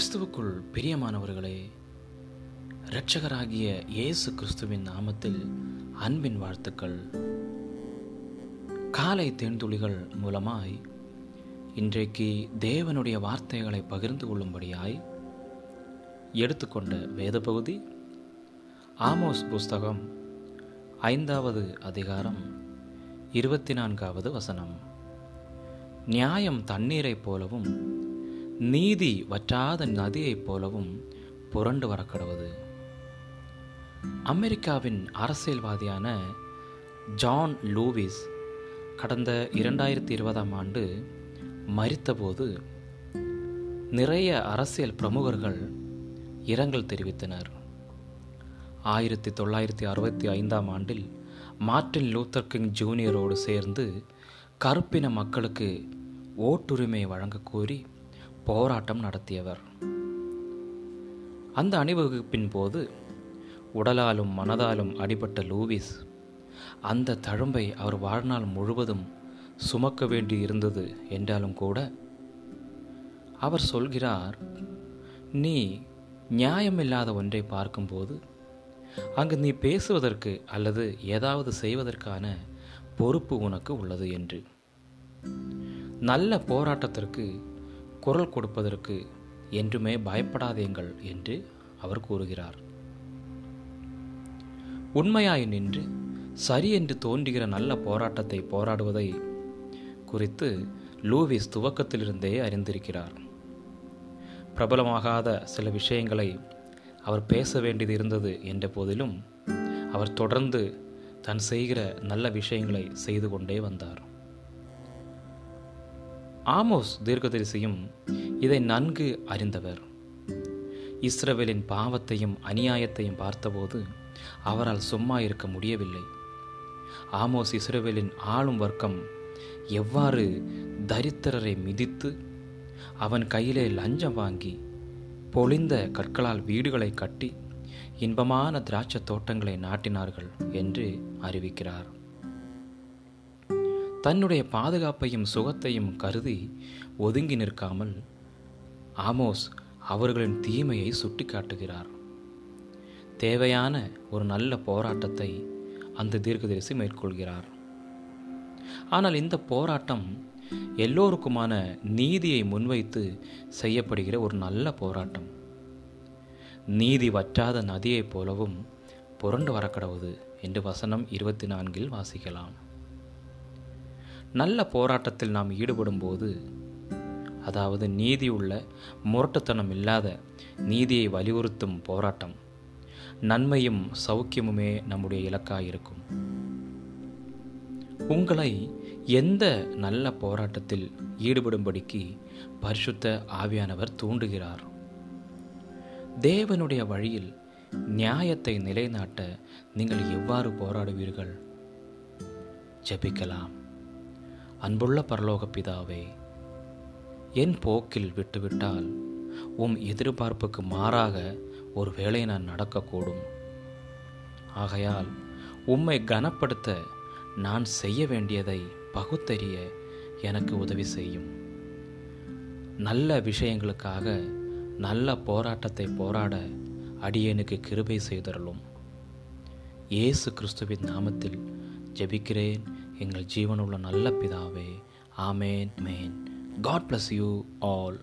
கிறிஸ்துவுக்குள் பிரியமானவர்களே இரட்சகராகிய இயேசு கிறிஸ்துவின் நாமத்தில் அன்பின் வாழ்த்துக்கள். காலை தேன்துளிகள் மூலமாய் இன்றைக்கு தேவனுடைய வார்த்தைகளை பகிர்ந்து கொள்ளும்படியாய் எடுத்துக்கொண்ட வேத பகுதி ஆமோஸ் புஸ்தகம் ஐந்தாவது அதிகாரம் இருபத்தி நான்காவது வசனம். நியாயம் தண்ணீரைப் போலவும் நீதி வற்றாத நதியைப் போலவும் புரண்டு வரக்கடவுது. அமெரிக்காவின் அரசியல்வாதியான ஜான் லூவிஸ் கடந்த இரண்டாயிரத்தி இருபதாம் ஆண்டு மரித்தபோது நிறைய அரசியல் பிரமுகர்கள் இரங்கல் தெரிவித்தனர். ஆயிரத்தி தொள்ளாயிரத்தி அறுபத்தி ஐந்தாம் ஆண்டில் மார்ட்டின் லூத்தர் கிங் ஜூனியரோடு சேர்ந்து கருப்பின மக்களுக்கு ஓட்டுரிமை வழங்கக்கோரி கோரி போராட்டம் நடத்தியவர். அந்த அணிவகுப்பின் போது உடலாலும் மனதாலும் அடிபட்ட லூவிஸ் அந்த தழும்பை அவர் வாழ்நாள் முழுவதும் சுமக்க வேண்டி இருந்தது என்றாலும் கூட அவர் சொல்கிறார் நீ நியாயமில்லாத ஒன்றை பார்க்கும்போது அங்கு நீ பேசுவதற்கு அல்லது ஏதாவது செய்வதற்கான பொறுப்பு உனக்கு உள்ளது என்று. நல்ல போராட்டத்திற்கு குரல் கொடுப்பதற்கு என்றுமே பயப்படாதேங்கள் என்று அவர் கூறுகிறார். உண்மையாய் நின்று சரி என்று தோன்றுகிற நல்ல போராட்டத்தை போராடுவதை குறித்து லூவிஸ் துவக்கத்திலிருந்தே அறிந்திருக்கிறார். பிரபலமாகாத சில விஷயங்களை அவர் பேச வேண்டியது இருந்தது என்ற போதிலும் அவர் தொடர்ந்து தன் செய்கிற நல்ல விஷயங்களை செய்து கொண்டே வந்தார். ஆமோஸ் தீர்க்கதரிசியும் இதை நன்கு அறிந்தவர். இஸ்ரவேலின் பாவத்தையும் அநியாயத்தையும் பார்த்தபோது அவரால் சும்மா இருக்க முடியவில்லை. ஆமோஸ் இஸ்ரவேலின் ஆளும் வர்க்கம் எவ்வாறு தரித்திரரை மிதித்து அவன் கையிலே லஞ்சம் வாங்கி பொழிந்த கற்களால் வீடுகளை கட்டி இன்பமான திராட்சை தோட்டங்களை நாட்டினார்கள் என்று அறிவிக்கிறார். தன்னுடைய பாதுகாப்பையும் சுகத்தையும் கருதி ஒதுங்கி நிற்காமல் ஆமோஸ் அவர்களின் தீமையை சுட்டி காட்டுகிறார் தேவையான ஒரு நல்ல போராட்டத்தை அந்த தீர்க்கதரிசி மேற்கொள்கிறார். ஆனால் இந்த போராட்டம் எல்லோருக்குமான நீதியை முன்வைத்து செய்யப்படுகிற ஒரு நல்ல போராட்டம். நீதி வற்றாத நதியைப் போலவும் புரண்டு வரக்கடவுது என்று வசனம் இருபத்தி நான்கில் வாசிக்கலாம். நல்ல போராட்டத்தில் நாம் ஈடுபடும் போது அதாவது நீதி உள்ள முரட்டுத்தனம் இல்லாத நீதியை வலியுறுத்தும் போராட்டம் நன்மையும் சௌக்கியமுமே நம்முடைய இலக்காக இருக்கும். உங்களை எந்த நல்ல போராட்டத்தில் ஈடுபடும்படிக்கு பரிசுத்த ஆவியானவர் தூண்டுகிறார். தேவனுடைய வழியில் நியாயத்தை நிலைநாட்ட நீங்கள் எவ்வாறு போராடுவீர்கள்? ஜபிக்கலாம். அன்புள்ள பரலோக பிதாவே என் போக்கில் விட்டுவிட்டால் உம் எதிர்பார்ப்புக்கு மாறாக ஒரு வேளை நான் நடக்கக்கூடும். ஆகையால் உம்மை கனப்படுத்த நான் செய்ய வேண்டியதை பகுத்தறிய எனக்கு உதவி செய்யும். நல்ல விஷயங்களுக்காக நல்ல போராட்டத்தை போராட அடியனுக்கு கிருபை செய்தருளும். இயேசு கிறிஸ்துவின் நாமத்தில் ஜெபிக்கிறேன். எங்கள் ஜீவனுள்ள நல்ல பிதாவே. ஆமேன். Man God bless you all